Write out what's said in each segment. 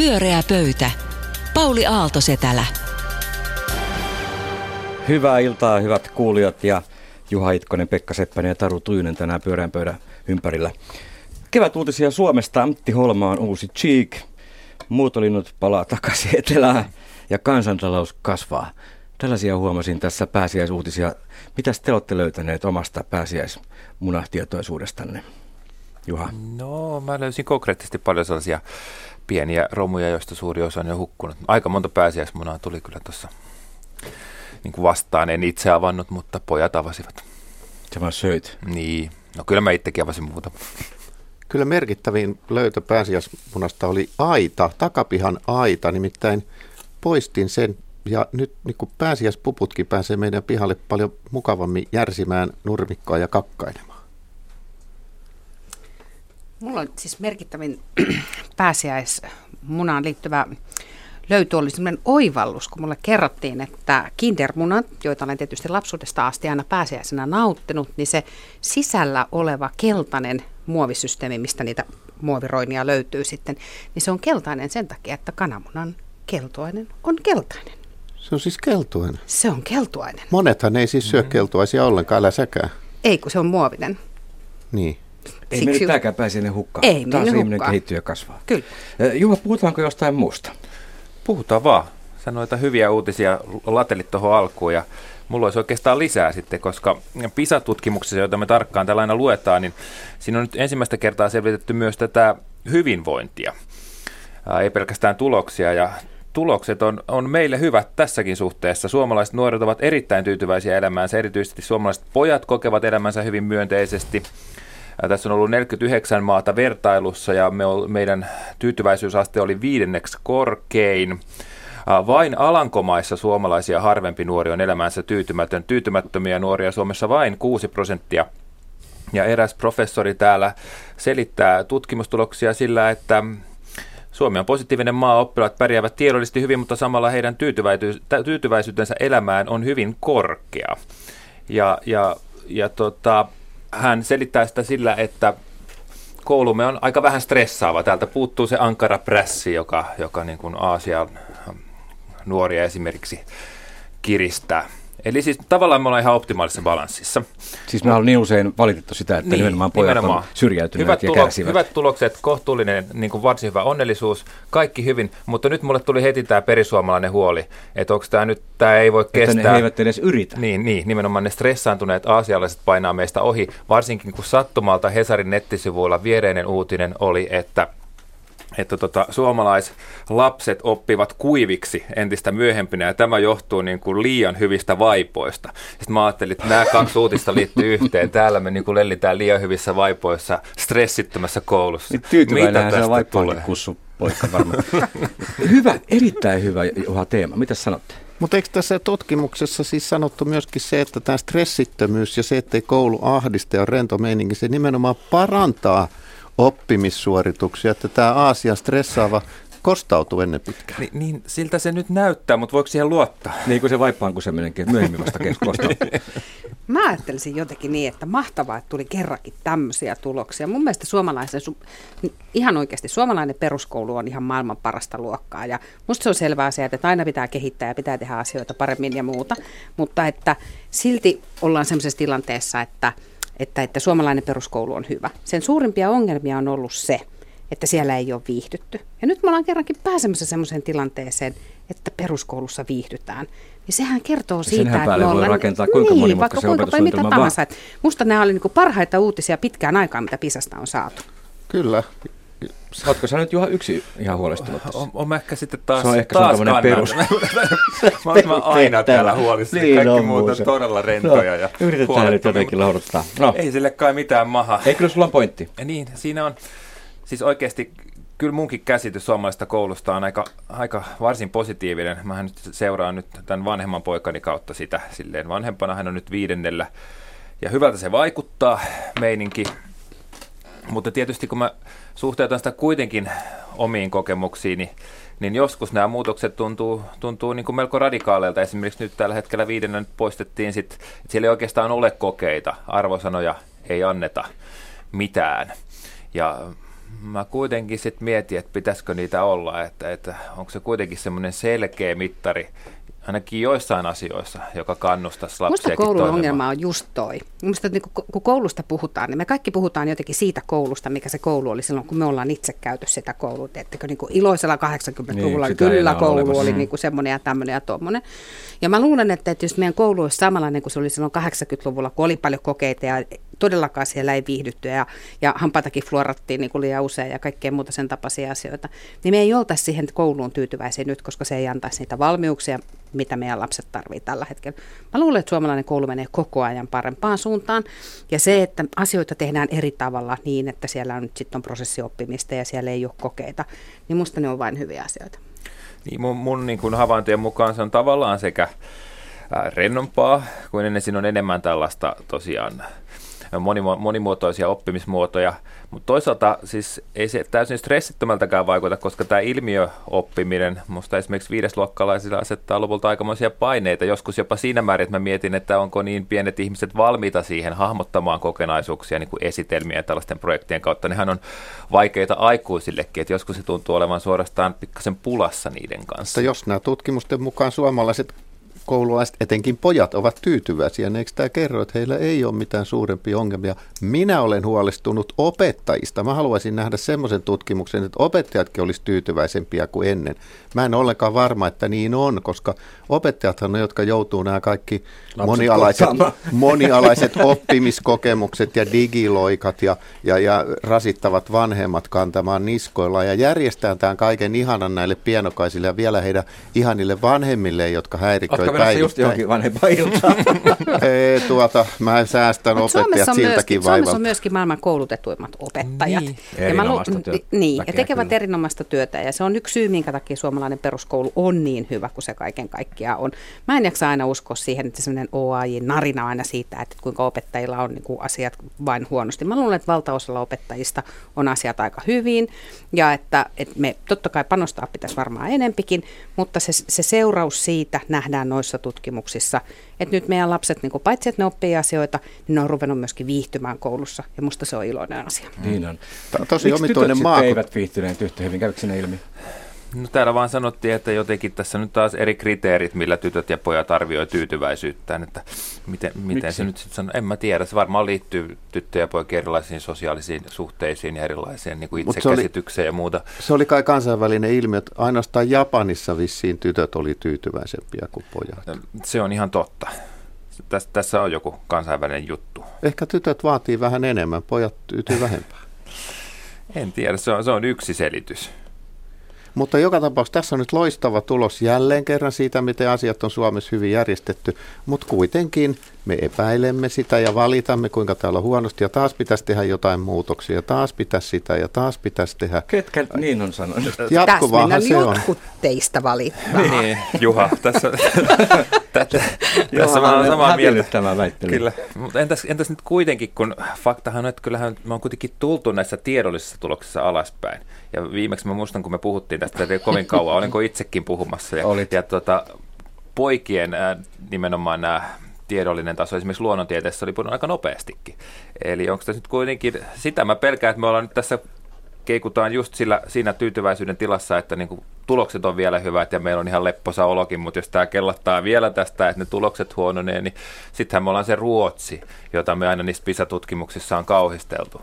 Pyöreä pöytä. Pauli Aaltosetälä. Hyvää iltaa, hyvät kuulijat ja Juha Itkonen, Pekka Seppänen ja Taru Tujunen tänään pyöreän pöydän ympärillä. Kevät uutisia Suomesta. Antti Holma on uusi Cheek. Muutolinnut palaa takaisin etelään ja kansantalous kasvaa. Tällaisia huomasin tässä pääsiäisuutisia. Mitäs te olette löytäneet omasta pääsiäismunatietoisuudestanne? Juha? No, mä löysin konkreettisesti paljon sellaisia pieniä romuja, joista suuri osa on jo hukkunut. Aika monta pääsiäismunaa tuli kyllä tuossa niin kuin vastaan. En itse avannut, mutta pojat avasivat. Sä vaan söit. Niin, no kyllä mä itsekin avasin muuta. Kyllä merkittävin löytö pääsiäismunasta oli aita, takapihan aita, nimittäin poistin sen ja nyt niin kuin pääsiäispuputkin pääsee meidän pihalle paljon mukavammin järsimään nurmikkoa ja kakkailemaan. Mulla on siis merkittävin pääsiäismunaan liittyvä löytö oli sellainen oivallus, kun mulle kerrottiin, että kindermunat, joita olen tietysti lapsuudesta asti aina pääsiäisenä nauttinut, niin se sisällä oleva keltainen muovisysteemi, mistä niitä muoviroinia löytyy sitten, niin se on keltainen sen takia, että kananmunan keltuainen on keltainen. Se on siis keltuainen. Se on keltuainen. Monethan ei siis syö keltuaisia ollenkaan, älä säkään. Ei, kun se on muovinen. Niin. Ei Siksi- mennyt tämäkään pääsiäinen hukkaan. Ei Taas mennyt ihminen hukkaan. kehittyy ja kasvaa. Kyllä. Eh, Juha, puhutaanko jostain muusta? Puhutaan vaan. Sanoita hyviä uutisia latelit tuohon alkuun ja mulla olisi oikeastaan lisää sitten, koska PISA-tutkimuksessa, joita me tarkkaan tällä aina luetaan, niin siinä on nyt ensimmäistä kertaa selvitetty myös tätä hyvinvointia. Ää, ei pelkästään tuloksia ja tulokset on, on meille hyvät tässäkin suhteessa. Suomalaiset nuoret ovat erittäin tyytyväisiä elämäänsä, erityisesti suomalaiset pojat kokevat elämänsä hyvin myönteisesti. Tässä on ollut 49 maata vertailussa ja me, meidän tyytyväisyysaste oli viidenneksi korkein. Vain Alankomaissa suomalaisia harvempi nuori on elämäänsä tyytymätön. Tyytymättömiä nuoria Suomessa vain 6 prosenttia. Ja eräs professori täällä selittää tutkimustuloksia sillä, että Suomi on positiivinen maa, oppilaat pärjäävät tiedollisesti hyvin, mutta samalla heidän tyytyväisyytensä elämään on hyvin korkea. Ja, ja, ja tota, hän selittää sitä sillä, että koulumme on aika vähän stressaava. Täältä puuttuu se ankara prässi, joka, joka niin kuin Aasian nuoria esimerkiksi kiristää. Eli siis tavallaan me ollaan ihan optimaalisessa balanssissa. Siis me on niin usein valitettu sitä, että niin, nimenomaan pojat nimenomaan. on syrjäytyneet hyvät ja kärsivät. Hyvät tulokset, kohtuullinen, niin kuin varsin hyvä onnellisuus, kaikki hyvin, mutta nyt mulle tuli heti tämä perisuomalainen huoli, että onko tämä nyt, tämä ei voi että kestää. ne he eivät edes yritä. Niin, niin, nimenomaan ne stressaantuneet aasialaiset painaa meistä ohi, varsinkin kun sattumalta Hesarin nettisivuilla viereinen uutinen oli, että että tota, suomalaislapset oppivat kuiviksi entistä myöhempinä, ja tämä johtuu niin kuin liian hyvistä vaipoista. Sitten mä ajattelin, että nämä kaksi uutista liittyy yhteen. Täällä me niin kuin lellitään liian hyvissä vaipoissa stressittömässä koulussa. Niin tyytyväinenhän se tulee? kussu poika varmaan. hyvä, erittäin hyvä Juha teema. Mitä sanotte? Mutta eikö tässä tutkimuksessa siis sanottu myöskin se, että tämä stressittömyys ja se, ettei koulu ahdista ja rento meininki, se nimenomaan parantaa oppimissuorituksia, että tämä Aasian stressaava kostautuu ennen pitkään. Niin, niin, siltä se nyt näyttää, mutta voiko siihen luottaa? Niin kuin se vaippaan kuseminenkin myöhemmin vasta keskustelusta. Mä ajattelisin jotenkin niin, että mahtavaa, että tuli kerrankin tämmöisiä tuloksia. Mun mielestä suomalaisen, su- ihan oikeasti suomalainen peruskoulu on ihan maailman parasta luokkaa. Ja musta se on selvä asia, että aina pitää kehittää ja pitää tehdä asioita paremmin ja muuta. Mutta että silti ollaan semmoisessa tilanteessa, että, että, että suomalainen peruskoulu on hyvä. Sen suurimpia ongelmia on ollut se, että siellä ei ole viihdytty. Ja nyt me ollaan kerrankin pääsemässä semmoiseen tilanteeseen, että peruskoulussa viihdytään. Niin sehän kertoo siitä, Senhän että me voi ollaan... rakentaa kuinka niin, monimutkaisen vaikka kuinka paljon mitä tahansa. Musta nämä oli niinku parhaita uutisia pitkään aikaan, mitä Pisasta on saatu. Kyllä. Oletko sä nyt Juha yksi ihan huolestunut tässä? On, on mä ehkä sitten taas, Se on ehkä taas kannan. perus- mä mä aina täällä huolissani. Niin Kaikki on muut on todella rentoja ja No, yritetään nyt jotenkin mutta lohduttaa. No, Ei sille kai mitään maha. ei kyllä sulla on pointti. Ja niin, siinä on, siis oikeasti kyllä munkin käsitys suomalaisesta koulusta on aika, aika varsin positiivinen. Mähän nyt seuraan nyt tämän vanhemman poikani kautta sitä silleen vanhempana. Hän on nyt viidennellä ja hyvältä se vaikuttaa meininki. Mutta tietysti kun mä suhteutan sitä kuitenkin omiin kokemuksiini, niin joskus nämä muutokset tuntuu, tuntuu niin kuin melko radikaaleilta. Esimerkiksi nyt tällä hetkellä viidennä nyt poistettiin, sit, että siellä ei oikeastaan ole kokeita, arvosanoja ei anneta mitään. Ja mä kuitenkin sitten mietin, että pitäisikö niitä olla, että, että onko se kuitenkin semmoinen selkeä mittari, ainakin joissain asioissa, joka kannustaisi lapsia Minusta koulun toimimaan. ongelma on just toi. Minusta niin kun koulusta puhutaan, niin me kaikki puhutaan jotenkin siitä koulusta, mikä se koulu oli silloin, kun me ollaan itse käyty sitä koulua. Teettekö niin kuin iloisella 80-luvulla niin, kyllä koulu olemassa. oli mm. niin kuin semmoinen ja tämmöinen ja tuommoinen. Ja mä luulen, että, että jos meidän koulu olisi samanlainen kuin se oli silloin 80-luvulla, kun oli paljon kokeita ja todellakaan siellä ei viihdytty ja, ja hampaitakin fluorattiin niin kuin liian usein ja kaikkea muuta sen tapaisia asioita, niin me ei oltaisi siihen kouluun tyytyväisiä nyt, koska se ei antaisi niitä valmiuksia, mitä meidän lapset tarvitsevat tällä hetkellä. Mä luulen, että suomalainen koulu menee koko ajan parempaan suuntaan ja se, että asioita tehdään eri tavalla niin, että siellä on nyt sitten prosessioppimista ja siellä ei ole kokeita, niin musta ne on vain hyviä asioita. Niin mun, mun niin kuin havaintojen mukaan se on tavallaan sekä rennompaa, kuin ennen siinä on enemmän tällaista tosiaan monimuotoisia oppimismuotoja, mutta toisaalta siis ei se täysin stressittömältäkään vaikuta, koska tämä ilmiöoppiminen, musta esimerkiksi viidesluokkalaisilla asettaa lopulta aikamoisia paineita, joskus jopa siinä määrin, että mä mietin, että onko niin pienet ihmiset valmiita siihen hahmottamaan kokonaisuuksia niin kuin esitelmiä ja tällaisten projektien kautta. Nehän on vaikeita aikuisillekin, että joskus se tuntuu olevan suorastaan pikkasen pulassa niiden kanssa. Mutta jos nämä tutkimusten mukaan suomalaiset koululaiset, etenkin pojat, ovat tyytyväisiä. Eikö tämä kerro, että heillä ei ole mitään suurempia ongelmia? Minä olen huolestunut opettajista. Mä haluaisin nähdä semmoisen tutkimuksen, että opettajatkin olisi tyytyväisempiä kuin ennen. Mä en ollenkaan varma, että niin on, koska opettajathan on, jotka joutuu nämä kaikki monialaiset, monialaiset oppimiskokemukset ja digiloikat ja, ja, ja rasittavat vanhemmat kantamaan niskoilla ja järjestää tämän kaiken ihanan näille pienokaisille ja vielä heidän ihanille vanhemmille, jotka häiriköivät päivittäin. just johonkin vanhempailtaan? Ei, tuota, mä säästän Mut opettajat siltäkin myöskin, Suomessa on myöskin maailman koulutetuimmat opettajat. Niin, ja mä lu- työtä, niin ja tekevät kyllä. erinomaista työtä. Ja se on yksi syy, minkä takia suomalainen peruskoulu on niin hyvä kuin se kaiken kaikkiaan on. Mä en jaksa aina uskoa siihen, että semmoinen OAJ-narina aina siitä, että kuinka opettajilla on niin kuin asiat vain huonosti. Mä luulen, että valtaosalla opettajista on asiat aika hyvin ja että, että me totta kai panostaa pitäisi varmaan enempikin, mutta se, se seuraus siitä nähdään noissa tutkimuksissa, että nyt meidän lapset, niin kuin paitsi että ne oppii asioita, niin ne on ruvennut myöskin viihtymään koulussa, ja musta se on iloinen asia. Mm. Niin on. Tosi Miksi omituinen maa. eivät viihtyneet yhtä hyvin? Kävikö sinne ilmi? No täällä vaan sanottiin, että jotenkin tässä nyt taas eri kriteerit, millä tytöt ja pojat arvioi tyytyväisyyttään, että miten, miten se nyt sitten sanoo, en mä tiedä, se varmaan liittyy tyttöjä ja poikien erilaisiin sosiaalisiin suhteisiin ja erilaiseen niin kuin itsekäsitykseen ja muuta. Se oli kai kansainvälinen ilmiö, että ainoastaan Japanissa vissiin tytöt oli tyytyväisempiä kuin pojat. Se on ihan totta. Tässä, tässä on joku kansainvälinen juttu. Ehkä tytöt vaatii vähän enemmän, pojat tyytyy vähempään. En tiedä, se on, se on yksi selitys. Mutta joka tapauksessa tässä on nyt loistava tulos jälleen kerran siitä, miten asiat on Suomessa hyvin järjestetty, mutta kuitenkin me epäilemme sitä ja valitamme, kuinka täällä on huonosti, ja taas pitäisi tehdä jotain muutoksia, ja taas pitäisi sitä, ja taas pitäisi tehdä. Ketkä niin on sanonut? Jatkuvaahan se on. jotkut teistä valittaa. niin, Juha, tässä, tässä, tässä mä olen samaa mieltä. tämä väittely. Kyllä, mutta entäs, entäs nyt kuitenkin, kun faktahan on, että kyllähän me on kuitenkin tultu näissä tiedollisissa tuloksissa alaspäin. Ja viimeksi mä muistan, kun me puhuttiin tästä että kovin kauan, olenko itsekin puhumassa. Ja, Olit. ja tuota, poikien äh, nimenomaan nämä tiedollinen taso esimerkiksi luonnontieteessä oli pudonnut aika nopeastikin. Eli onko tässä nyt kuitenkin, sitä mä pelkään, että me ollaan nyt tässä keikutaan just sillä, siinä tyytyväisyyden tilassa, että niin kuin tulokset on vielä hyvät ja meillä on ihan lepposa olokin, mutta jos tämä kellattaa vielä tästä, että ne tulokset huononee, niin sittenhän me ollaan se Ruotsi, jota me aina niissä PISA-tutkimuksissa on kauhisteltu.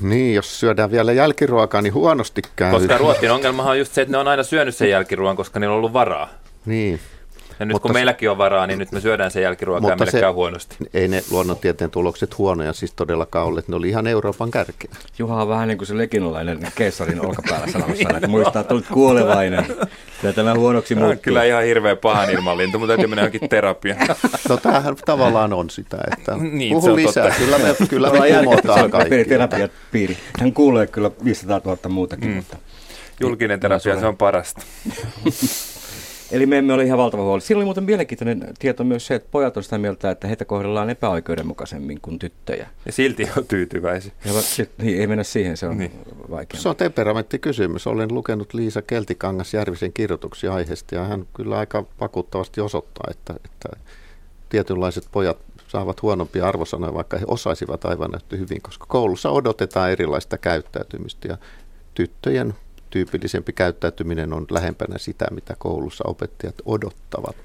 Niin, jos syödään vielä jälkiruokaa, niin huonosti käy. Koska Ruotsin ongelmahan on just se, että ne on aina syönyt sen jälkiruoan, koska niillä on ollut varaa. Niin. Ja nyt mutta kun meilläkin on varaa, niin nyt me syödään sen jälkiruokaa ja meille se, käy huonosti. Ei ne luonnontieteen tulokset huonoja siis todellakaan olleet, ne oli ihan Euroopan kärkeä. Juha on vähän niin kuin se lekinolainen keissarin olkapäällä sanomassa, että muistaa, että olet kuolevainen. Kyllä tämä huonoksi muuttuu. Kyllä ihan hirveä pahan ilmanlintu, mutta täytyy mennä johonkin terapiaan. No tämähän tavallaan on sitä, että niin, puhu lisää. Totta. Kyllä me, kyllä me kumotaan kaikki. Terapiapiiri. Hän kuulee kyllä 500 000 muutakin, mm. mutta... Julkinen terapia, se on parasta. Eli me emme ole ihan valtava huoli. Siinä oli muuten mielenkiintoinen tieto myös se, että pojat on sitä mieltä, että heitä kohdellaan epäoikeudenmukaisemmin kuin tyttöjä. Ja silti on tyytyväisiä. Ja va, niin, ei mennä siihen, se on niin. vaikea. Se on temperamenttikysymys. Olen lukenut Liisa Keltikangas Järvisen kirjoituksia aiheesta ja hän kyllä aika vakuuttavasti osoittaa, että, että tietynlaiset pojat saavat huonompia arvosanoja, vaikka he osaisivat aivan hyvin, koska koulussa odotetaan erilaista käyttäytymistä ja tyttöjen tyypillisempi käyttäytyminen on lähempänä sitä, mitä koulussa opettajat odottavat.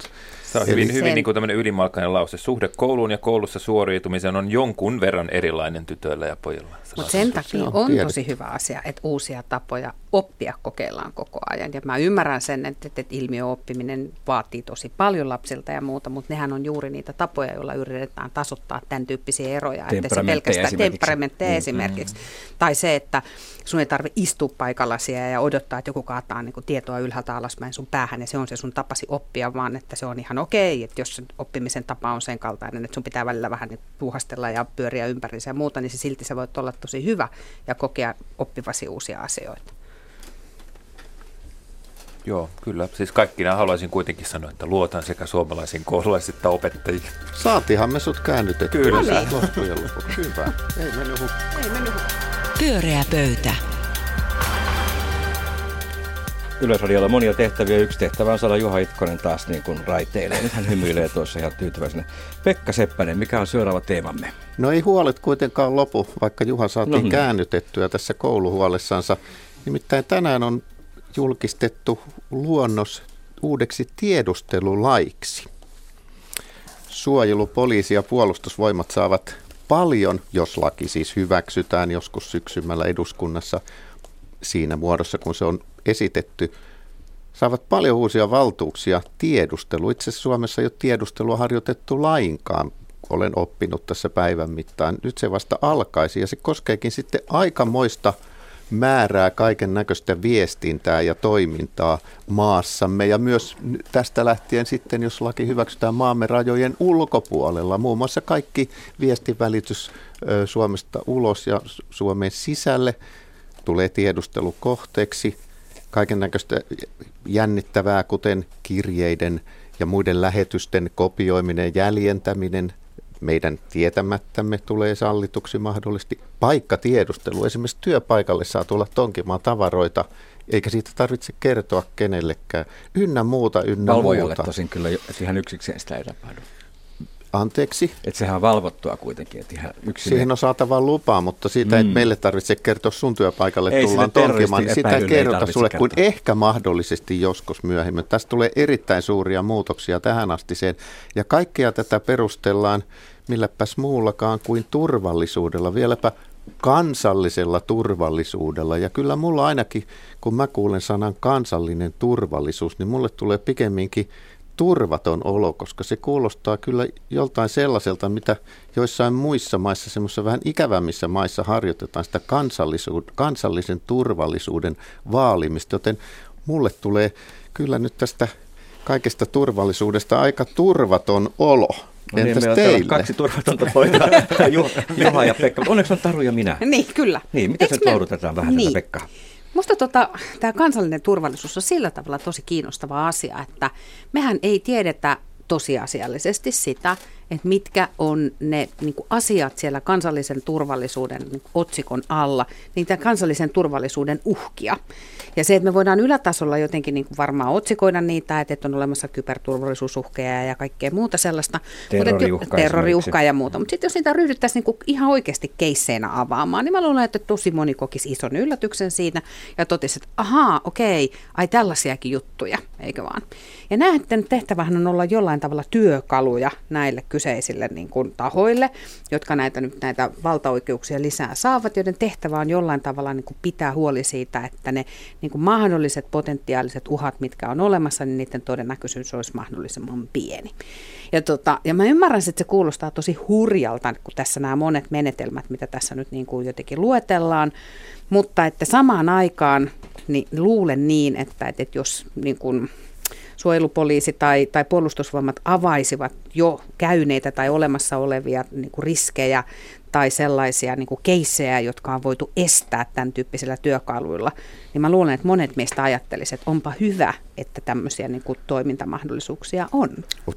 Se on hyvin, hyvin niin kuin tämmöinen ylimalkainen lause. Suhde kouluun ja koulussa suoriutumiseen on jonkun verran erilainen tytöillä ja pojilla. Mutta sen takia on, on tosi hyvä asia, että uusia tapoja oppia kokeillaan koko ajan. Ja mä ymmärrän sen, että, että ilmiöoppiminen vaatii tosi paljon lapsilta ja muuta, mutta nehän on juuri niitä tapoja, joilla yritetään tasoittaa tämän tyyppisiä eroja. Että se pelkästään temperamentteja mm, esimerkiksi. Mm. Tai se, että sun ei tarvitse istua paikallasi ja odottaa, että joku kaataa niin tietoa ylhäältä alaspäin sun päähän ja se on se sun tapasi oppia, vaan että se on ihan okei, että jos oppimisen tapa on sen kaltainen, että sun pitää välillä vähän niin puhastella ja pyöriä ympärissä ja muuta, niin se silti sä voit olla tosi hyvä ja kokea oppivasi uusia asioita. Joo, kyllä. Siis kaikkina haluaisin kuitenkin sanoa, että luotan sekä suomalaisiin koululaisiin että opettajiin. Saatiinhan me sut käännytettyä. Kyllä. Loppujen lopuksi. Hyvä. Ei mennyt Ei mennyt Pyöreä pöytä. Yleisradiolla monia tehtäviä. Yksi tehtävä on saada Juha Itkonen taas niin kuin raiteille. Nyt hän hymyilee tuossa ihan tyytyväisenä. Pekka Seppänen, mikä on seuraava teemamme? No ei huolet kuitenkaan lopu, vaikka Juha saatiin no niin. käännytettyä tässä kouluhuolessansa. Nimittäin tänään on julkistettu luonnos uudeksi tiedustelulaiksi. Suojelu, poliisi ja puolustusvoimat saavat paljon, jos laki siis hyväksytään joskus syksymällä eduskunnassa siinä muodossa, kun se on esitetty, saavat paljon uusia valtuuksia tiedustelu. Itse asiassa Suomessa ei ole tiedustelua harjoitettu lainkaan, olen oppinut tässä päivän mittaan. Nyt se vasta alkaisi ja se koskeekin sitten aikamoista määrää kaiken näköistä viestintää ja toimintaa maassamme. Ja myös tästä lähtien sitten, jos laki hyväksytään maamme rajojen ulkopuolella, muun muassa kaikki viestivälitys Suomesta ulos ja Suomen sisälle tulee tiedustelukohteeksi. Kaiken näköistä jännittävää, kuten kirjeiden ja muiden lähetysten kopioiminen, jäljentäminen, meidän tietämättämme tulee sallituksi mahdollisesti. Paikkatiedustelu, esimerkiksi työpaikalle saa tulla tonkimaan tavaroita, eikä siitä tarvitse kertoa kenellekään. Ynnä muuta, ynnä Valvojalle muuta. tosin kyllä ihan yksikseen sitä ei tapahdu. Anteeksi? Että sehän on valvottua kuitenkin. Että ihan yksin Siihen on saatava lupa, mutta siitä mm. ei meille tarvitse kertoa sun työpaikalle ei tullaan tonkimaan. Niin sitä ei kerrota sulle kertoa. kuin ehkä mahdollisesti joskus myöhemmin. Tästä tulee erittäin suuria muutoksia tähän astiseen. Ja kaikkea tätä perustellaan milläpäs muullakaan kuin turvallisuudella. Vieläpä kansallisella turvallisuudella. Ja kyllä mulla ainakin, kun mä kuulen sanan kansallinen turvallisuus, niin mulle tulee pikemminkin turvaton olo, koska se kuulostaa kyllä joltain sellaiselta, mitä joissain muissa maissa, semmoisissa vähän ikävämmissä maissa harjoitetaan sitä kansallisen turvallisuuden vaalimista, joten mulle tulee kyllä nyt tästä kaikesta turvallisuudesta aika turvaton olo. No niin, Entäs teille? kaksi turvatonta poikaa, Juha ja Pekka. Onneksi on Taru ja minä. Niin, kyllä. Niin, miten se me... loudutetaan vähän niin. tätä Pekkaa? Musta tota, tämä kansallinen turvallisuus on sillä tavalla tosi kiinnostava asia, että mehän ei tiedetä tosiasiallisesti sitä, että mitkä on ne niin kuin asiat siellä kansallisen turvallisuuden niin otsikon alla, niitä kansallisen turvallisuuden uhkia. Ja se, että me voidaan ylätasolla jotenkin niin kuin varmaan otsikoida niitä, että on olemassa kyberturvallisuusuhkeja ja kaikkea muuta sellaista. Terroriuhka, terroriuhka ja muuta. Mutta sitten jos niitä ryhdyttäisiin niin kuin ihan oikeasti keisseinä avaamaan, niin mä luulen, että tosi moni kokisi ison yllätyksen siitä ja totesi, että ahaa, okei, ai tällaisiakin juttuja, eikö vaan. Ja näiden tehtävähän on olla jollain tavalla työkaluja näille kyseisille niin kuin tahoille, jotka näitä, nyt näitä valtaoikeuksia lisää saavat, joiden tehtävä on jollain tavalla niin kuin pitää huoli siitä, että ne niin kuin mahdolliset potentiaaliset uhat, mitkä on olemassa, niin niiden todennäköisyys olisi mahdollisimman pieni. Ja, tota, ja mä ymmärrän, että se kuulostaa tosi hurjalta, kun tässä nämä monet menetelmät, mitä tässä nyt niin kuin jotenkin luetellaan, mutta että samaan aikaan niin luulen niin, että, että jos niin kuin, suojelupoliisi tai, tai puolustusvoimat avaisivat jo käyneitä tai olemassa olevia niin kuin riskejä tai sellaisia niin kuin keissejä, jotka on voitu estää tämän tyyppisillä työkaluilla, niin mä luulen, että monet meistä ajattelisivat, että onpa hyvä, että tämmöisiä niin kuin toimintamahdollisuuksia on.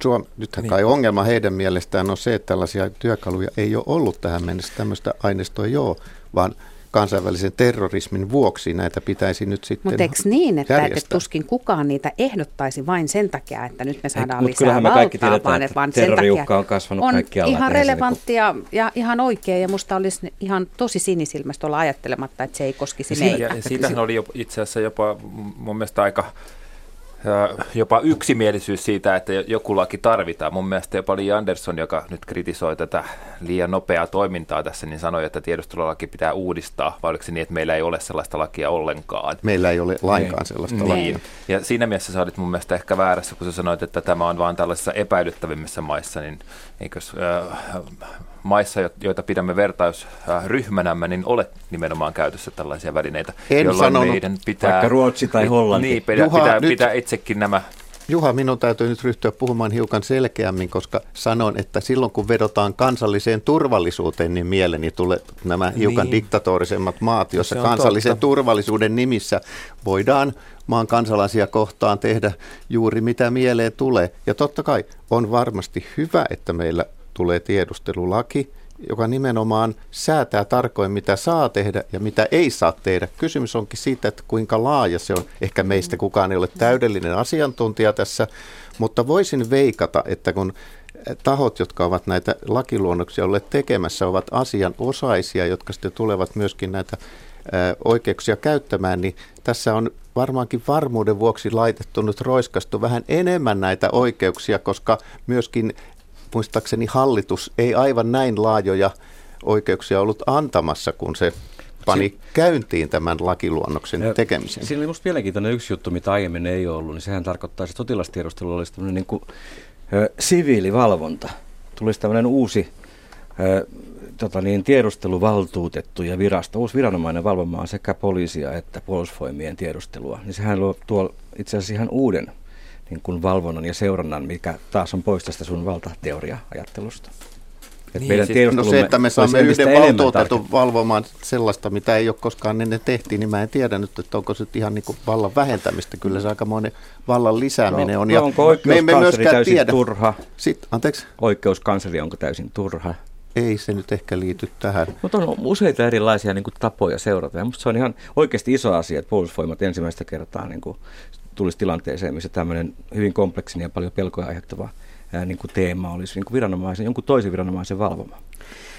Suom, nythän niin. kai ongelma heidän mielestään on se, että tällaisia työkaluja ei ole ollut tähän mennessä, tämmöistä aineistoa ei ole, vaan kansainvälisen terrorismin vuoksi näitä pitäisi nyt sitten Mutta eikö niin, että, että tuskin kukaan niitä ehdottaisi vain sen takia, että nyt me saadaan mut lisää valtaa, kaikki tiedetään, vaan, että vaan sen takia on kasvanut on kaikkialla, ihan ei relevanttia ja ihan oikein, ja musta olisi ihan tosi sinisilmästä olla ajattelematta, että se ei koskisi meitä. ja siitähän oli jo, itse asiassa jopa mun mielestä aika jopa yksimielisyys siitä, että joku laki tarvitaan. Mun mielestä jopa Li Andersson, joka nyt kritisoi tätä liian nopeaa toimintaa tässä, niin sanoi, että tiedustelulaki pitää uudistaa, vai oliko se niin, että meillä ei ole sellaista lakia ollenkaan. Meillä ei ole lainkaan sellaista lakia. Niin. Ja siinä mielessä sä olit mun mielestä ehkä väärässä, kun sä sanoit, että tämä on vaan tällaisissa epäilyttävimmissä maissa, niin eikös äh, maissa, jo- joita pidämme vertausryhmänämme, niin ole nimenomaan käytössä tällaisia välineitä, En jolloin sanonut, meidän pitää... vaikka Ruotsi tai Hollanti. Niin, pitää, Juha, pitää, nyt- pitää itsekin nämä Juha, minun täytyy nyt ryhtyä puhumaan hiukan selkeämmin, koska sanon, että silloin kun vedotaan kansalliseen turvallisuuteen, niin mieleni tulee nämä hiukan Niin. diktatorisemmat maat, joissa kansallisen totta. turvallisuuden nimissä voidaan maan kansalaisia kohtaan tehdä juuri mitä mieleen tulee. Ja totta kai on varmasti hyvä, että meillä tulee tiedustelulaki, joka nimenomaan säätää tarkoin, mitä saa tehdä ja mitä ei saa tehdä. Kysymys onkin siitä, että kuinka laaja se on. Ehkä meistä kukaan ei ole täydellinen asiantuntija tässä, mutta voisin veikata, että kun tahot, jotka ovat näitä lakiluonnoksia olleet tekemässä, ovat asianosaisia, jotka sitten tulevat myöskin näitä oikeuksia käyttämään, niin tässä on varmaankin varmuuden vuoksi laitettu nyt roiskastu vähän enemmän näitä oikeuksia, koska myöskin muistaakseni hallitus ei aivan näin laajoja oikeuksia ollut antamassa, kun se pani käyntiin tämän lakiluonnoksen Ja tekemisen. Siinä oli musta mielenkiintoinen yksi juttu, mitä aiemmin ei ollut, niin sehän tarkoittaa, että sotilastiedustelu olisi tämmöinen niin kuin, ö, siviilivalvonta. Tulisi tämmöinen uusi ö, tota niin, tiedusteluvaltuutettu ja virasto, uusi viranomainen valvomaan sekä poliisia että puolustusvoimien tiedustelua. Niin sehän luo tuo itse asiassa ihan uuden niin kuin valvonnan ja seurannan, mikä taas on pois tästä sun valtateoria-ajattelusta. Et Niin, meidän siis- No se, että me saamme yhden valtuutetun valvomaan sellaista, mitä ei ole koskaan ennen tehtiin, niin mä en tiedä nyt, että onko se ihan niin kuin vallan vähentämistä. Kyllä se aikamoinen vallan lisääminen No, on. no onko oikeuskansleri täysin turha? Sitten, anteeksi, Oikeuskansleri onko täysin turha? ei se nyt ehkä liity tähän. Mutta on useita erilaisia niin kuin, tapoja seurata. Ja musta se on ihan oikeasti iso asia, että puolustusvoimat ensimmäistä kertaa niin kuin, tulisi tilanteeseen, missä tämmöinen hyvin kompleksinen ja paljon pelkoja aiheuttava ää, niin kuin teema olisi niin kuin viranomaisen, jonkun toisen viranomaisen valvoma.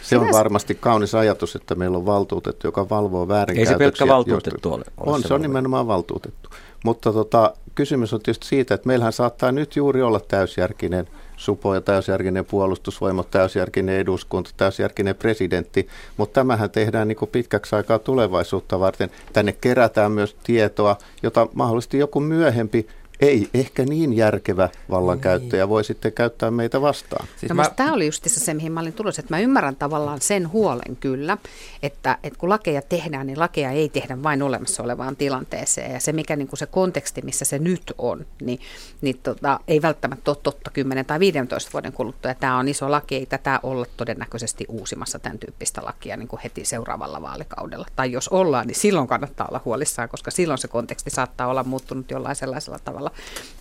Se on varmasti kaunis ajatus, että meillä on valtuutettu, joka valvoo väärinkäytöksiä. Ei se pelkkä valtuutettu ole- ole On, se se on nimenomaan valtuutettu. Mutta tota, kysymys on tietysti siitä, että meillähän saattaa nyt juuri olla täysjärkinen supo ja täysjärkinen puolustusvoimat, täysjärkinen eduskunta, täysjärkinen presidentti, mutta tämähän tehdään niin pitkäksi aikaa tulevaisuutta varten. Tänne kerätään myös tietoa, jota mahdollisesti joku myöhempi ei ehkä niin järkevä vallankäyttäjä voi sitten käyttää meitä vastaan. Siis no, mä, mä... Tämä oli justissa se, mihin mä olin tulossa, että mä ymmärrän tavallaan sen huolen kyllä, että, että kun lakeja tehdään, niin lakeja ei tehdä vain olemassa olevaan tilanteeseen. Ja se, mikä niin kuin se konteksti, missä se nyt on, niin, niin tota, ei välttämättä ole totta 10 tai 15 vuoden kuluttua. Ja tämä on iso laki, ei tätä olla todennäköisesti uusimassa tämän tyyppistä lakia niin kuin heti seuraavalla vaalikaudella. Tai jos ollaan, niin silloin kannattaa olla huolissaan, koska silloin se konteksti saattaa olla muuttunut jollain sellaisella tavalla,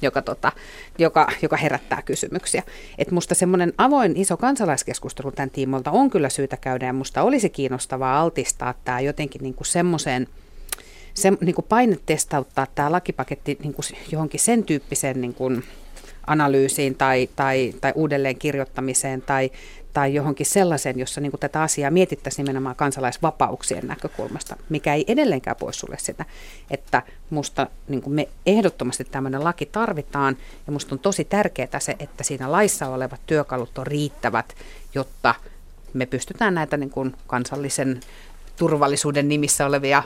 joka, tota, joka, joka herättää kysymyksiä. Et musta semmoinen avoin iso kansalaiskeskustelu tämän tiimoilta on kyllä syytä käydä ja musta olisi kiinnostavaa altistaa tämä jotenkin niin kuin semmoiseen se, niin kuin paine testauttaa tämä lakipaketti niin kuin johonkin sen tyyppiseen niin kuin analyysiin tai, tai, tai uudelleen kirjoittamiseen tai, tai johonkin sellaiseen, jossa niin tätä asiaa mietittäisiin nimenomaan kansalaisvapauksien näkökulmasta, mikä ei edelleenkään poissulje sitä, että musta niin me ehdottomasti tämmöinen laki tarvitaan. Ja musta on tosi tärkeää se, että siinä laissa olevat työkalut on riittävät, jotta me pystytään näitä niin kuin kansallisen turvallisuuden nimissä olevia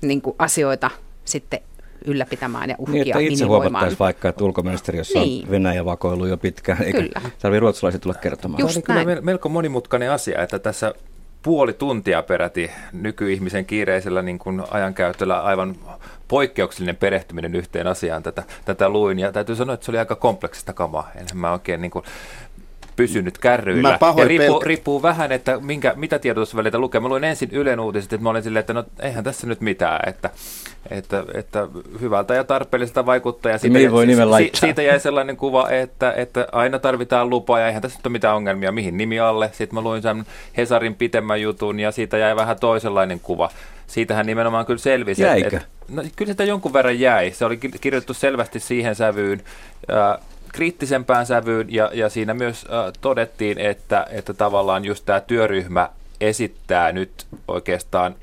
niin kuin asioita sitten ylläpitämään ja uhkia Niin, että itse huomattaisiin vaikka, että ulkoministeriössä Niin. on Venäjä vakoilu jo pitkään, eikä Kyllä. tarvitse ruotsalaisia tulla kertomaan. Just Tämä oli kyllä melko monimutkainen asia, että tässä puoli tuntia peräti nykyihmisen kiireisellä niin kuin ajankäytöllä aivan poikkeuksellinen perehtyminen yhteen asiaan tätä, tätä luin. Ja täytyy sanoa, että se oli aika kompleksista kamaa. En mä oikein niin kuin pysynyt kärryillä. Ja riippuu, pelk- riippuu vähän, että minkä, mitä tiedotusvälineitä lukee. Mä luin ensin Ylen uutiset, että mä olin silleen, että no eihän tässä nyt mitään, että, että, että hyvältä ja tarpeelliselta vaikuttaa. Ja siitä, mihin voi nimen laittaa? siitä jäi sellainen kuva, että, että aina tarvitaan lupa ja eihän tässä nyt ole mitään ongelmia, mihin nimi alle. Sitten mä luin sen Hesarin pitemmän jutun ja siitä jäi vähän toisenlainen kuva. siitähän nimenomaan kyllä selvisi. Jäikö? Et, no, kyllä sitä jonkun verran jäi. Se oli kirjoitettu selvästi siihen sävyyn, äh, kriittisempään sävyyn, ja, ja siinä myös äh, todettiin, että, että tavallaan just tämä työryhmä esittää nyt oikeastaan,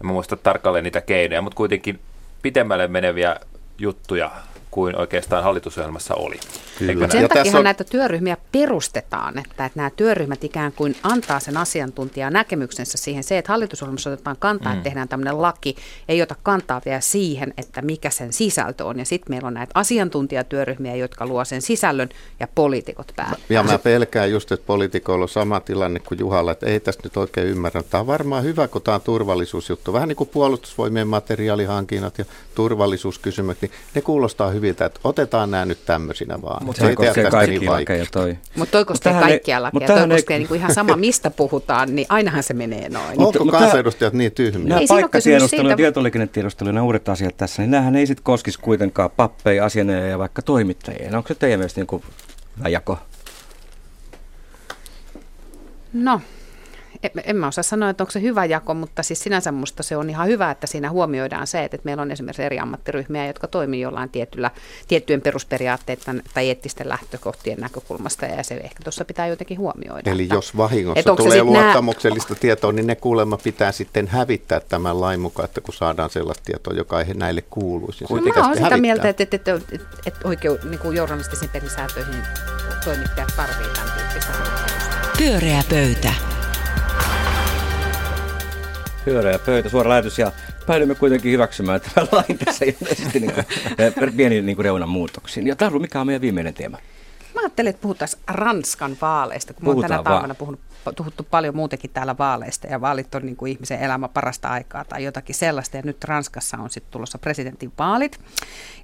en muista tarkalleen niitä keinoja, mutta kuitenkin pitemmälle meneviä juttuja kuin oikeastaan hallitusohjelmassa oli. Kyllä. Sen takia on... näitä työryhmiä perustetaan, että, että nämä työryhmät ikään kuin antaa sen asiantuntijan näkemyksensä siihen. Se, että hallitusohjelmassa otetaan kantaa, mm. että tehdään tämmöinen laki, ei ota kantaa vielä siihen, että mikä sen sisältö on. Ja sitten meillä on näitä asiantuntijatyöryhmiä, jotka luo sen sisällön ja poliitikot päättävät. Ja mä pelkään just, että poliitikoilla on sama tilanne kuin Juhalla, että ei tästä nyt oikein ymmärrä. Tämä on varmaan hyvä, kun tämä on turvallisuusjuttu. Vähän niin kuin puolustusvoimien materiaalihankinnat ja turvallisuuskysymykset, niin ne kuulostaa hyviltä, että otetaan nämä nyt tämmöisinä vaan. Mutta se koskee kaikki lakeja toi. Mutta toi koskee Mut kaikkia lakeja. Toi koskee ei... niinku ihan sama, mistä puhutaan, niin ainahan se menee noin. Onko mutta, kansanedustajat niin tyhmiä? Nämä paikkatiedustelu ja tietoliikennetiedustelu, nämä uudet asiat tässä, niin nämähän ei sitten koskisi kuitenkaan pappeja, asianajaja ja vaikka toimittajia. Onko se teidän mielestä niin kuin jako? No, en mä osaa sanoa, että onko se hyvä jako, mutta siis sinänsä musta se on ihan hyvä, että siinä huomioidaan se, että meillä on esimerkiksi eri ammattiryhmiä, jotka toimii jollain tietyllä, tiettyjen perusperiaatteiden tai eettisten lähtökohtien näkökulmasta, ja se ehkä tuossa pitää jotenkin huomioida. Eli että, jos vahingossa tulee luottamuksellista nää... tietoa, niin ne kuulemma pitää sitten hävittää tämän lain mukaan, että kun saadaan sellaista tietoa, joka ei näille kuuluisi. No, mä olen sitä hävittää. mieltä, että, että, että, että, että oikeu, niin kuin journalistisiin pelisääntöihin toimittajat tarvitsevat tämän tyyppistä Pyöreä pöytä. Pyöreä pöytä, suora lähetys ja päädymme kuitenkin hyväksymään tämän lain tässä ilmeisesti niin kuin, eh, pieni niin kuin reunan muutoksiin. Ja Taru, mikä on meidän viimeinen teema? Mä ajattelin, että puhuttaisiin Ranskan vaaleista, kun Puhutaan mä oon tänä talvena puhunut, puhuttu paljon muutenkin täällä vaaleista, ja vaalit on niin kuin ihmisen elämä parasta aikaa tai jotakin sellaista, ja nyt Ranskassa on sitten tulossa vaalit.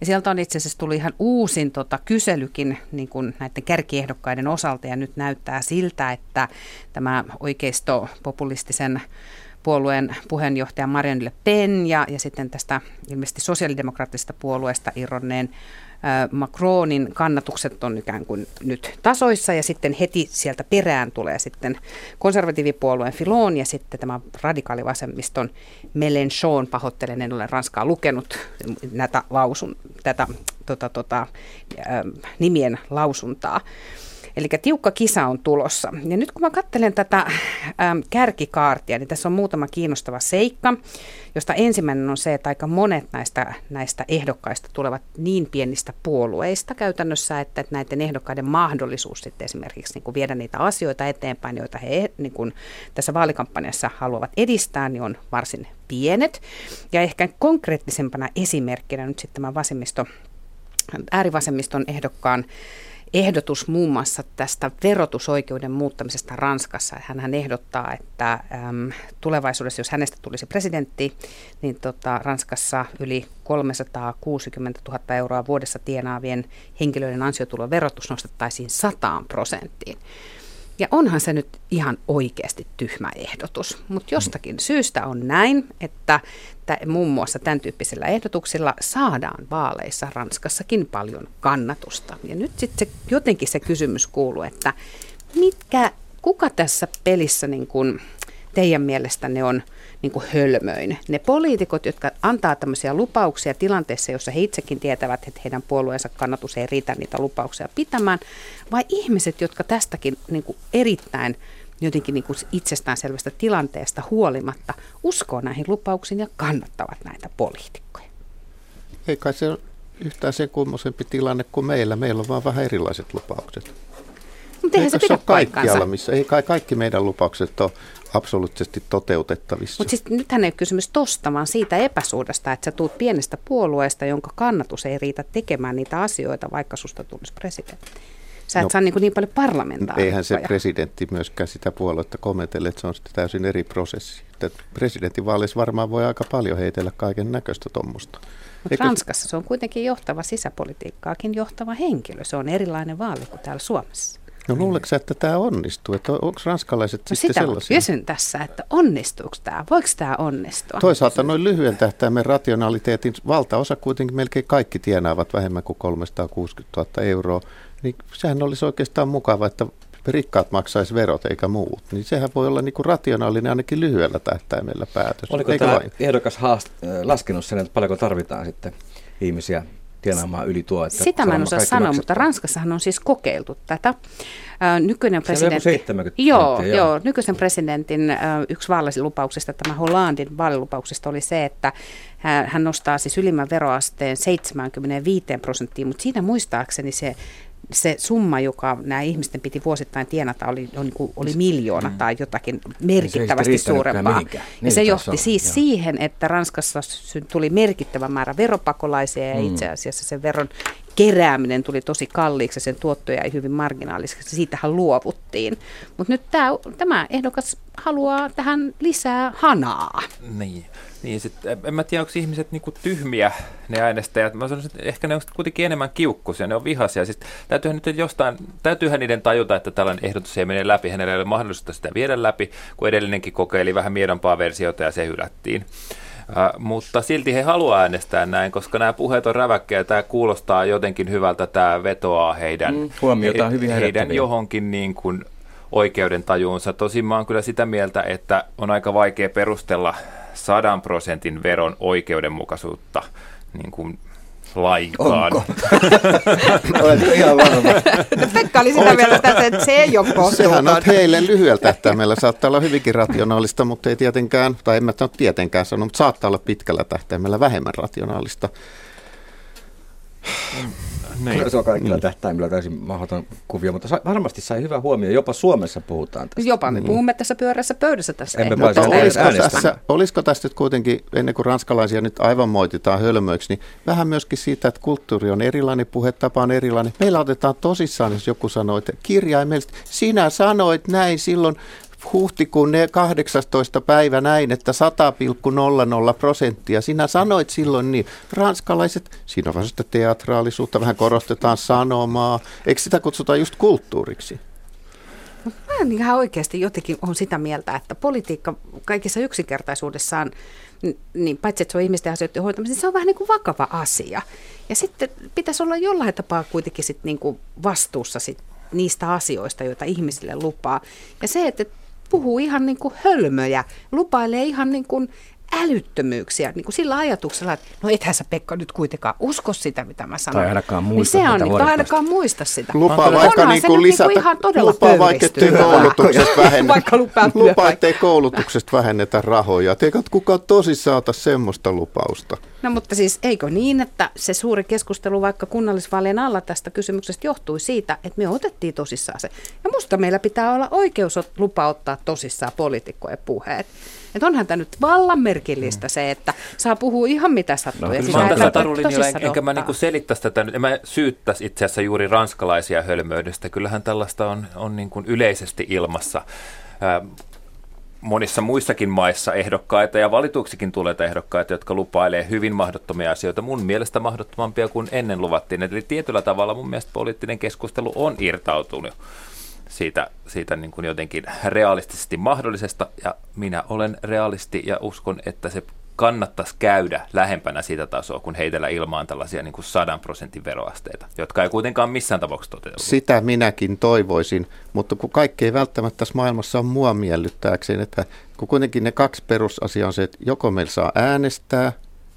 Ja sieltä on itse asiassa tullut ihan uusin tota, kyselykin niin kuin näiden kärkiehdokkaiden osalta, ja nyt näyttää siltä, että tämä oikeisto populistisen puolueen puheenjohtaja Marianne Le Pen ja, ja sitten tästä ilmeisesti sosiaalidemokraattisesta puolueesta irronneen Macronin kannatukset on ikään kuin nyt tasoissa ja sitten heti sieltä perään tulee sitten konservatiivipuolueen Filon ja sitten tämä radikaalivasemmiston Mélenchon, pahoittelen, en ole Ranskaa lukenut näitä lausun, tätä tota, tota, nimien lausuntaa. Eli tiukka kisa on tulossa. Ja nyt kun mä katselen tätä ähm, kärkikaartia, niin tässä on muutama kiinnostava seikka, josta ensimmäinen on se, että aika monet näistä, näistä ehdokkaista tulevat niin pienistä puolueista käytännössä, että, että näiden ehdokkaiden mahdollisuus sitten esimerkiksi niin kuin viedä niitä asioita eteenpäin, joita he niin kuin tässä vaalikampanjassa haluavat edistää, niin on varsin pienet. Ja ehkä konkreettisempana esimerkkinä nyt sitten tämä vasemmisto, äärivasemmiston ehdokkaan ehdotus muun muassa tästä verotusoikeuden muuttamisesta Ranskassa. Hän ehdottaa, että äm, tulevaisuudessa, jos hänestä tulisi presidentti, niin tota, Ranskassa yli 360 000 euroa vuodessa tienaavien henkilöiden ansiotuloverotus nostettaisiin 100 prosenttiin. Ja onhan se nyt ihan oikeasti tyhmä ehdotus, mutta jostakin syystä on näin, että muun muassa tämän tyyppisillä ehdotuksilla saadaan vaaleissa Ranskassakin paljon kannatusta. Ja nyt sitten jotenkin se kysymys kuuluu, että mitkä, kuka tässä pelissä niin kuin teidän mielestänne on niin kuin hölmöin. Ne poliitikot, jotka antaa tämmöisiä lupauksia tilanteessa, jossa he itsekin tietävät, että heidän puolueensa kannatus ei riitä niitä lupauksia pitämään, vai ihmiset, jotka tästäkin niin kuin erittäin jotenkin niin kuin itsestäänselvästä tilanteesta huolimatta uskoo näihin lupauksiin ja kannattavat näitä poliitikkoja. Ei kai se ole yhtään sen kummoisempi tilanne kuin meillä. Meillä on vaan vähän erilaiset lupaukset. Mutta eihän se pidä se kaikkialla, missä ei kai kaikki meidän lupaukset ole absoluuttisesti toteutettavissa. Mutta siis nythän ei ole kysymys tosta, vaan siitä epäsuhdasta, että sä tuut pienestä puolueesta, jonka kannatus ei riitä tekemään niitä asioita, vaikka susta tulisi presidentti. Sä et no, saa niin, niin paljon parlamentaarikkoja. Eihän se presidentti myöskään sitä puoluetta kometelle, että se on sitten täysin eri prosessi. Presidentinvaaleissa varmaan voi aika paljon heitellä kaiken näköistä tuommoista. Mutta Ranskassa se on kuitenkin johtava sisäpolitiikkaakin johtava henkilö. Se on erilainen vaali kuin täällä Suomessa. No luuleeko että tämä onnistuu? Että onko ranskalaiset no sitten sitä sellaisia? kysyn tässä, että onnistuuko tämä? Voiko tämä onnistua? Toisaalta noin lyhyen tähtäimen rationaliteetin valtaosa kuitenkin melkein kaikki tienaavat vähemmän kuin 360 000 euroa. Niin sehän olisi oikeastaan mukava, että rikkaat maksaisi verot eikä muut. Niin sehän voi olla niin kuin rationaalinen ainakin lyhyellä tähtäimellä päätös. Oliko Eikö tämä vain? ehdokas haast, äh, laskenut sen, että paljonko tarvitaan sitten ihmisiä tienaamaan yli tuo, että Sitä mä en osaa sanoa, mutta Ranskassahan on siis kokeiltu tätä. Nykyinen presidentti, 70 joo, joo. joo. nykyisen presidentin yksi vaalilupauksista, tämä Hollandin vaalilupauksista oli se, että hän- hän nostaa siis ylimmän veroasteen 75 prosenttiin, mutta siinä muistaakseni se se summa, joka nämä ihmisten piti vuosittain tienata, oli, oli, niin kuin- oli miljoona tai jotakin merkittävästi riittänytkään suurempaa. mihinkään. Ja Niin se taisi johti olla, siis joo. siihen, että Ranskassa tuli merkittävä määrä veropakolaisia ja itse asiassa sen veron kerääminen tuli tosi kalliiksi ja sen tuotto jäi hyvin marginaaliseksi. Siitähän luovuttiin. Mutta nyt tää, tämä ehdokas haluaa tähän lisää hanaa. Niin. Niin, sit, en mä tiedä, onko ihmiset niinku tyhmiä, ne äänestäjät. Mä sanoisin, että ehkä ne on kuitenkin enemmän kiukkuisia, ne on vihaisia. Siis, täytyyhän, nyt jostain, täytyyhän niiden tajuta, että tällainen ehdotus ei mene läpi. Hänellä ei ole mahdollisuutta sitä viedä läpi, kun edellinenkin kokeili vähän miedompaa versiota ja se hylättiin. Äh, mutta silti he haluaa äänestää näin, koska nämä puheet on räväkkiä ja tämä kuulostaa jotenkin hyvältä, tämä vetoaa heidän, Mm, huomiota on hyvin heidän johonkin niin kuin oikeuden tajuunsa. Tosin mä oon kyllä sitä mieltä, että on aika vaikea perustella sadan prosentin veron oikeudenmukaisuutta niin kuin lainkaan. Onko? Oletko ihan varma? Pekka oli sitä mieltä tässä, että se ei ole Sehän on heille lyhyellä tähtäimellä. Saattaa olla hyvinkin rationaalista, mutta ei tietenkään, tai en mä tietenkään sano, mutta saattaa olla pitkällä tähtäimellä vähemmän rationaalista. Niin. Se on kaikilla tähtäimillä täysin mahdoton kuvio, mutta sa- varmasti sai hyvä huomio. Jopa Suomessa puhutaan tästä. Jopa me puhumme tässä pyörässä pöydässä tästä. Emme Mutta edes olisiko äänestämään. tässä, olisiko tässä nyt kuitenkin, ennen kuin ranskalaisia nyt aivan moititaan hölmöiksi, niin vähän myöskin siitä, että kulttuuri on erilainen, puhetapa on erilainen. Meillä otetaan tosissaan, jos joku sanoo, että kirjaimellisesti, sinä sanoit näin silloin huhtikuun ne- 18. päivä näin, että 100,00 prosenttia. Sinä sanoit silloin niin. Ranskalaiset, siinä on sitä teatraalisuutta, vähän korostetaan sanomaa. Eikö sitä kutsuta just kulttuuriksi? Mä en ihan oikeasti jotenkin on sitä mieltä, että politiikka kaikissa yksinkertaisuudessaan, niin paitsi että se on ihmisten asioiden hoitamista, niin se on vähän niin kuin vakava asia. Ja sitten pitäisi olla jollain tapaa kuitenkin sit niin kuin vastuussa sit niistä asioista, joita ihmisille lupaa. Ja se, että puhuu ihan niin kuin hölmöjä, lupailee ihan niin kuin älyttömyyksiä niin kuin sillä ajatuksella, että no ethän sä Pekka nyt kuitenkaan usko sitä, mitä mä sanon. Tai ainakaan muista niin se on, niin, tai ainakaan muista sitä. Lupaa Onhan vaikka se niin kuin lisätä, niinku ihan todella lupaa vaikka ettei koulutuksesta vähennetä, Vaikka lupaa lupaa ettei koulutuksesta vähennetä rahoja. Eikä kukaan tosissaan ota semmoista lupausta. No mutta siis eikö niin, että se suuri keskustelu vaikka kunnallisvaalien alla tästä kysymyksestä johtui siitä, että me otettiin tosissaan se. Ja musta meillä pitää olla oikeus lupa ottaa tosissaan poliitikkojen puheet. Että onhan tämä nyt vallan merkillistä se, että saa puhua ihan mitä sattuu. No, ja sitä Mä tässä tarulinjalla, en- enkä mä niinku selittäisi tätä nyt, en mä syyttäisi itse asiassa juuri ranskalaisia hölmöydestä. Kyllähän tällaista on, on niin kuin yleisesti ilmassa. Ää, monissa muissakin maissa ehdokkaita ja valituksikin tulee ehdokkaita, jotka lupailee hyvin mahdottomia asioita, mun mielestä mahdottomampia kuin ennen luvattiin. Eli tietyllä tavalla mun mielestä poliittinen keskustelu on irtautunut siitä, siitä niin kuin jotenkin realistisesti mahdollisesta, ja minä olen realisti ja uskon, että se kannattaisi käydä lähempänä sitä tasoa, kun heitellä ilmaan tällaisia niin kuin 100 prosentin veroasteita, jotka ei kuitenkaan missään tapauksessa toteudu. Sitä minäkin toivoisin, mutta kun kaikki ei välttämättä tässä maailmassa on mua miellyttääkseen, että kun kuitenkin ne kaksi perusasiaa on se, että joko meillä saa äänestää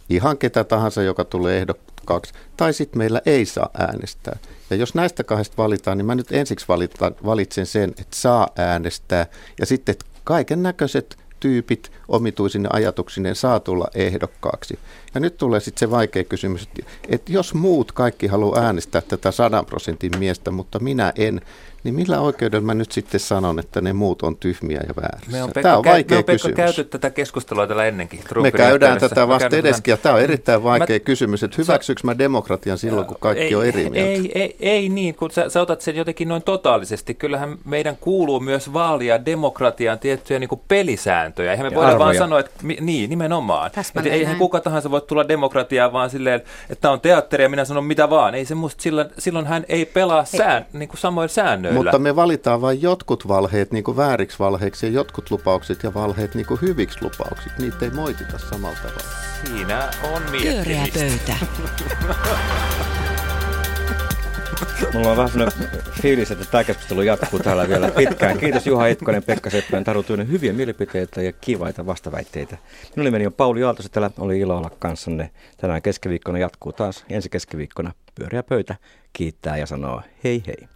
ihan ketä tahansa, joka tulee ehdokkaaksi, tai sitten meillä ei saa äänestää. Ja jos näistä kahdesta valitaan, niin mä nyt ensiksi valitan, valitsen sen, että saa äänestää, ja sitten kaiken näköiset tyypit omituisine ajatuksineen saa tulla ehdokkaaksi. Ja nyt tulee sitten se vaikea kysymys, että, että jos muut kaikki haluaa äänestää tätä 100 prosentin miestä, mutta minä en, niin millä oikeudella mä nyt sitten sanon, että ne muut on tyhmiä ja väärässä? Me on Pekka, Tämä on kä- vaikea me on Pekka kysymys. käyty tätä keskustelua täällä ennenkin. Me käydään tätä Me vasta käydään edeskin, ja tämä on erittäin vaikea Mä- kysymys, että hyväksyykö mä demokratian silloin, kun kaikki ei, on eri mieltä? Ei, ei, ei niin, kun sä, sä otat sen jotenkin noin totaalisesti. Kyllähän meidän kuuluu myös vaalia demokratiaan tiettyjä niin kuin pelisääntöjä. Eihän me Ja voida vaan arvoja. sanoa, että niin, nimenomaan. Täsmälleen Et eihän kuka tahansa voi tulla demokratiaan vaan silleen, että tämä on teatteri ja minä sanon mitä vaan. Ei se musta silloin, silloin hän ei pelaa sään, niin kuin samoin säännöillä. Mutta me valitaan vain jotkut valheet niin kuin vääriksi valheiksi ja jotkut lupaukset ja valheet niin kuin hyviksi lupauksiksi. Niitä ei moitita samalla tavalla. Siinä on Pyöreä miettimistä. pöytä. Mulla on vähän sellainen fiilis, että tämä keskustelu jatkuu täällä vielä pitkään. Kiitos Juha Itkonen, Pekka Seppänen, Taru Tyynen. Hyviä mielipiteitä ja kivaita vastaväitteitä. Minun nimeni on Pauli Aaltoset, täällä oli ilo olla kanssanne. Tänään keskiviikkona jatkuu taas. Ensi keskiviikkona pyöreä pöytä kiittää ja sanoo hei hei.